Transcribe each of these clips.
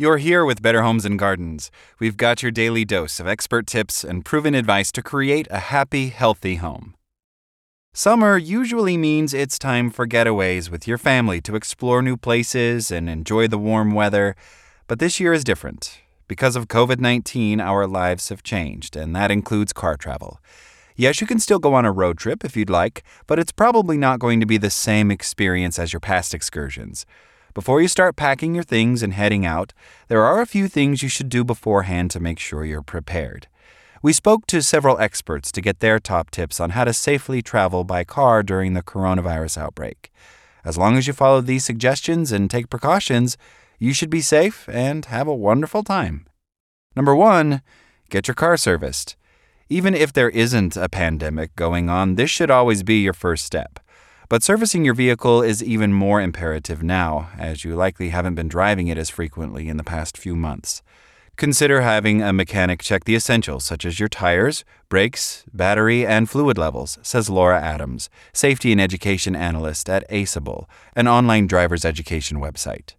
You're here with Better Homes and Gardens. We've got your daily dose of expert tips and proven advice to create a happy, healthy home. Summer usually means it's time for getaways with your family to explore new places and enjoy the warm weather, but this year is different. Because of COVID 19, our lives have changed, and that includes car travel. Yes, you can still go on a road trip if you'd like, but it's probably not going to be the same experience as your past excursions. Before you start packing your things and heading out, there are a few things you should do beforehand to make sure you're prepared. We spoke to several experts to get their top tips on how to safely travel by car during the coronavirus outbreak. As long as you follow these suggestions and take precautions, you should be safe and have a wonderful time. Number one, get your car serviced. Even if there isn't a pandemic going on, this should always be your first step. But servicing your vehicle is even more imperative now, as you likely haven't been driving it as frequently in the past few months. Consider having a mechanic check the essentials such as your tires, brakes, battery, and fluid levels, says Laura Adams, safety and education analyst at Aceable, an online driver's education website.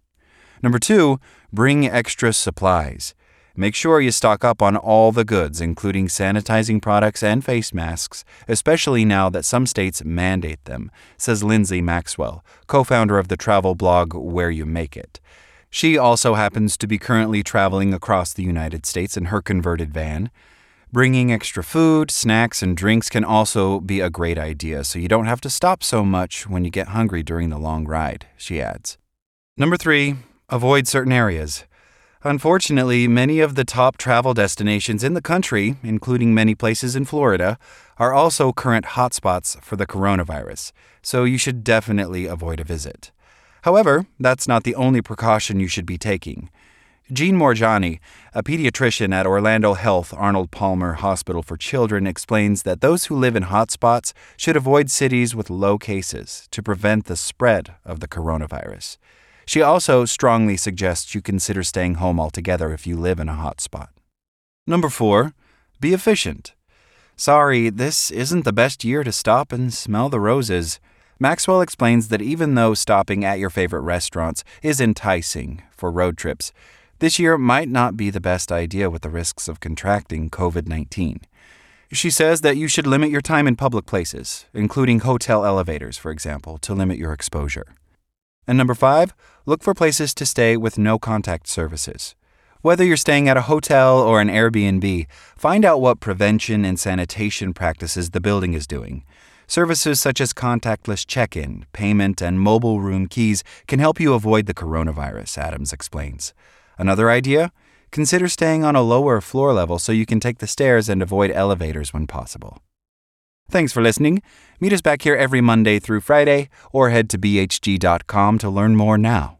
Number two, bring extra supplies. Make sure you stock up on all the goods, including sanitizing products and face masks, especially now that some states mandate them, says Lindsay Maxwell, co founder of the travel blog Where You Make It. She also happens to be currently traveling across the United States in her converted van. Bringing extra food, snacks, and drinks can also be a great idea, so you don't have to stop so much when you get hungry during the long ride, she adds. Number three, avoid certain areas. Unfortunately, many of the top travel destinations in the country, including many places in Florida, are also current hotspots for the coronavirus, so you should definitely avoid a visit. However, that's not the only precaution you should be taking. Jean Moorjani, a pediatrician at Orlando Health Arnold Palmer Hospital for Children, explains that those who live in hotspots should avoid cities with low cases to prevent the spread of the coronavirus. She also strongly suggests you consider staying home altogether if you live in a hotspot. Number four, be efficient. Sorry, this isn't the best year to stop and smell the roses. Maxwell explains that even though stopping at your favorite restaurants is enticing for road trips, this year might not be the best idea with the risks of contracting COVID 19. She says that you should limit your time in public places, including hotel elevators, for example, to limit your exposure. And number five, look for places to stay with no contact services. Whether you're staying at a hotel or an Airbnb, find out what prevention and sanitation practices the building is doing. Services such as contactless check in, payment, and mobile room keys can help you avoid the coronavirus, Adams explains. Another idea? Consider staying on a lower floor level so you can take the stairs and avoid elevators when possible. Thanks for listening. Meet us back here every Monday through Friday or head to bhg.com to learn more now.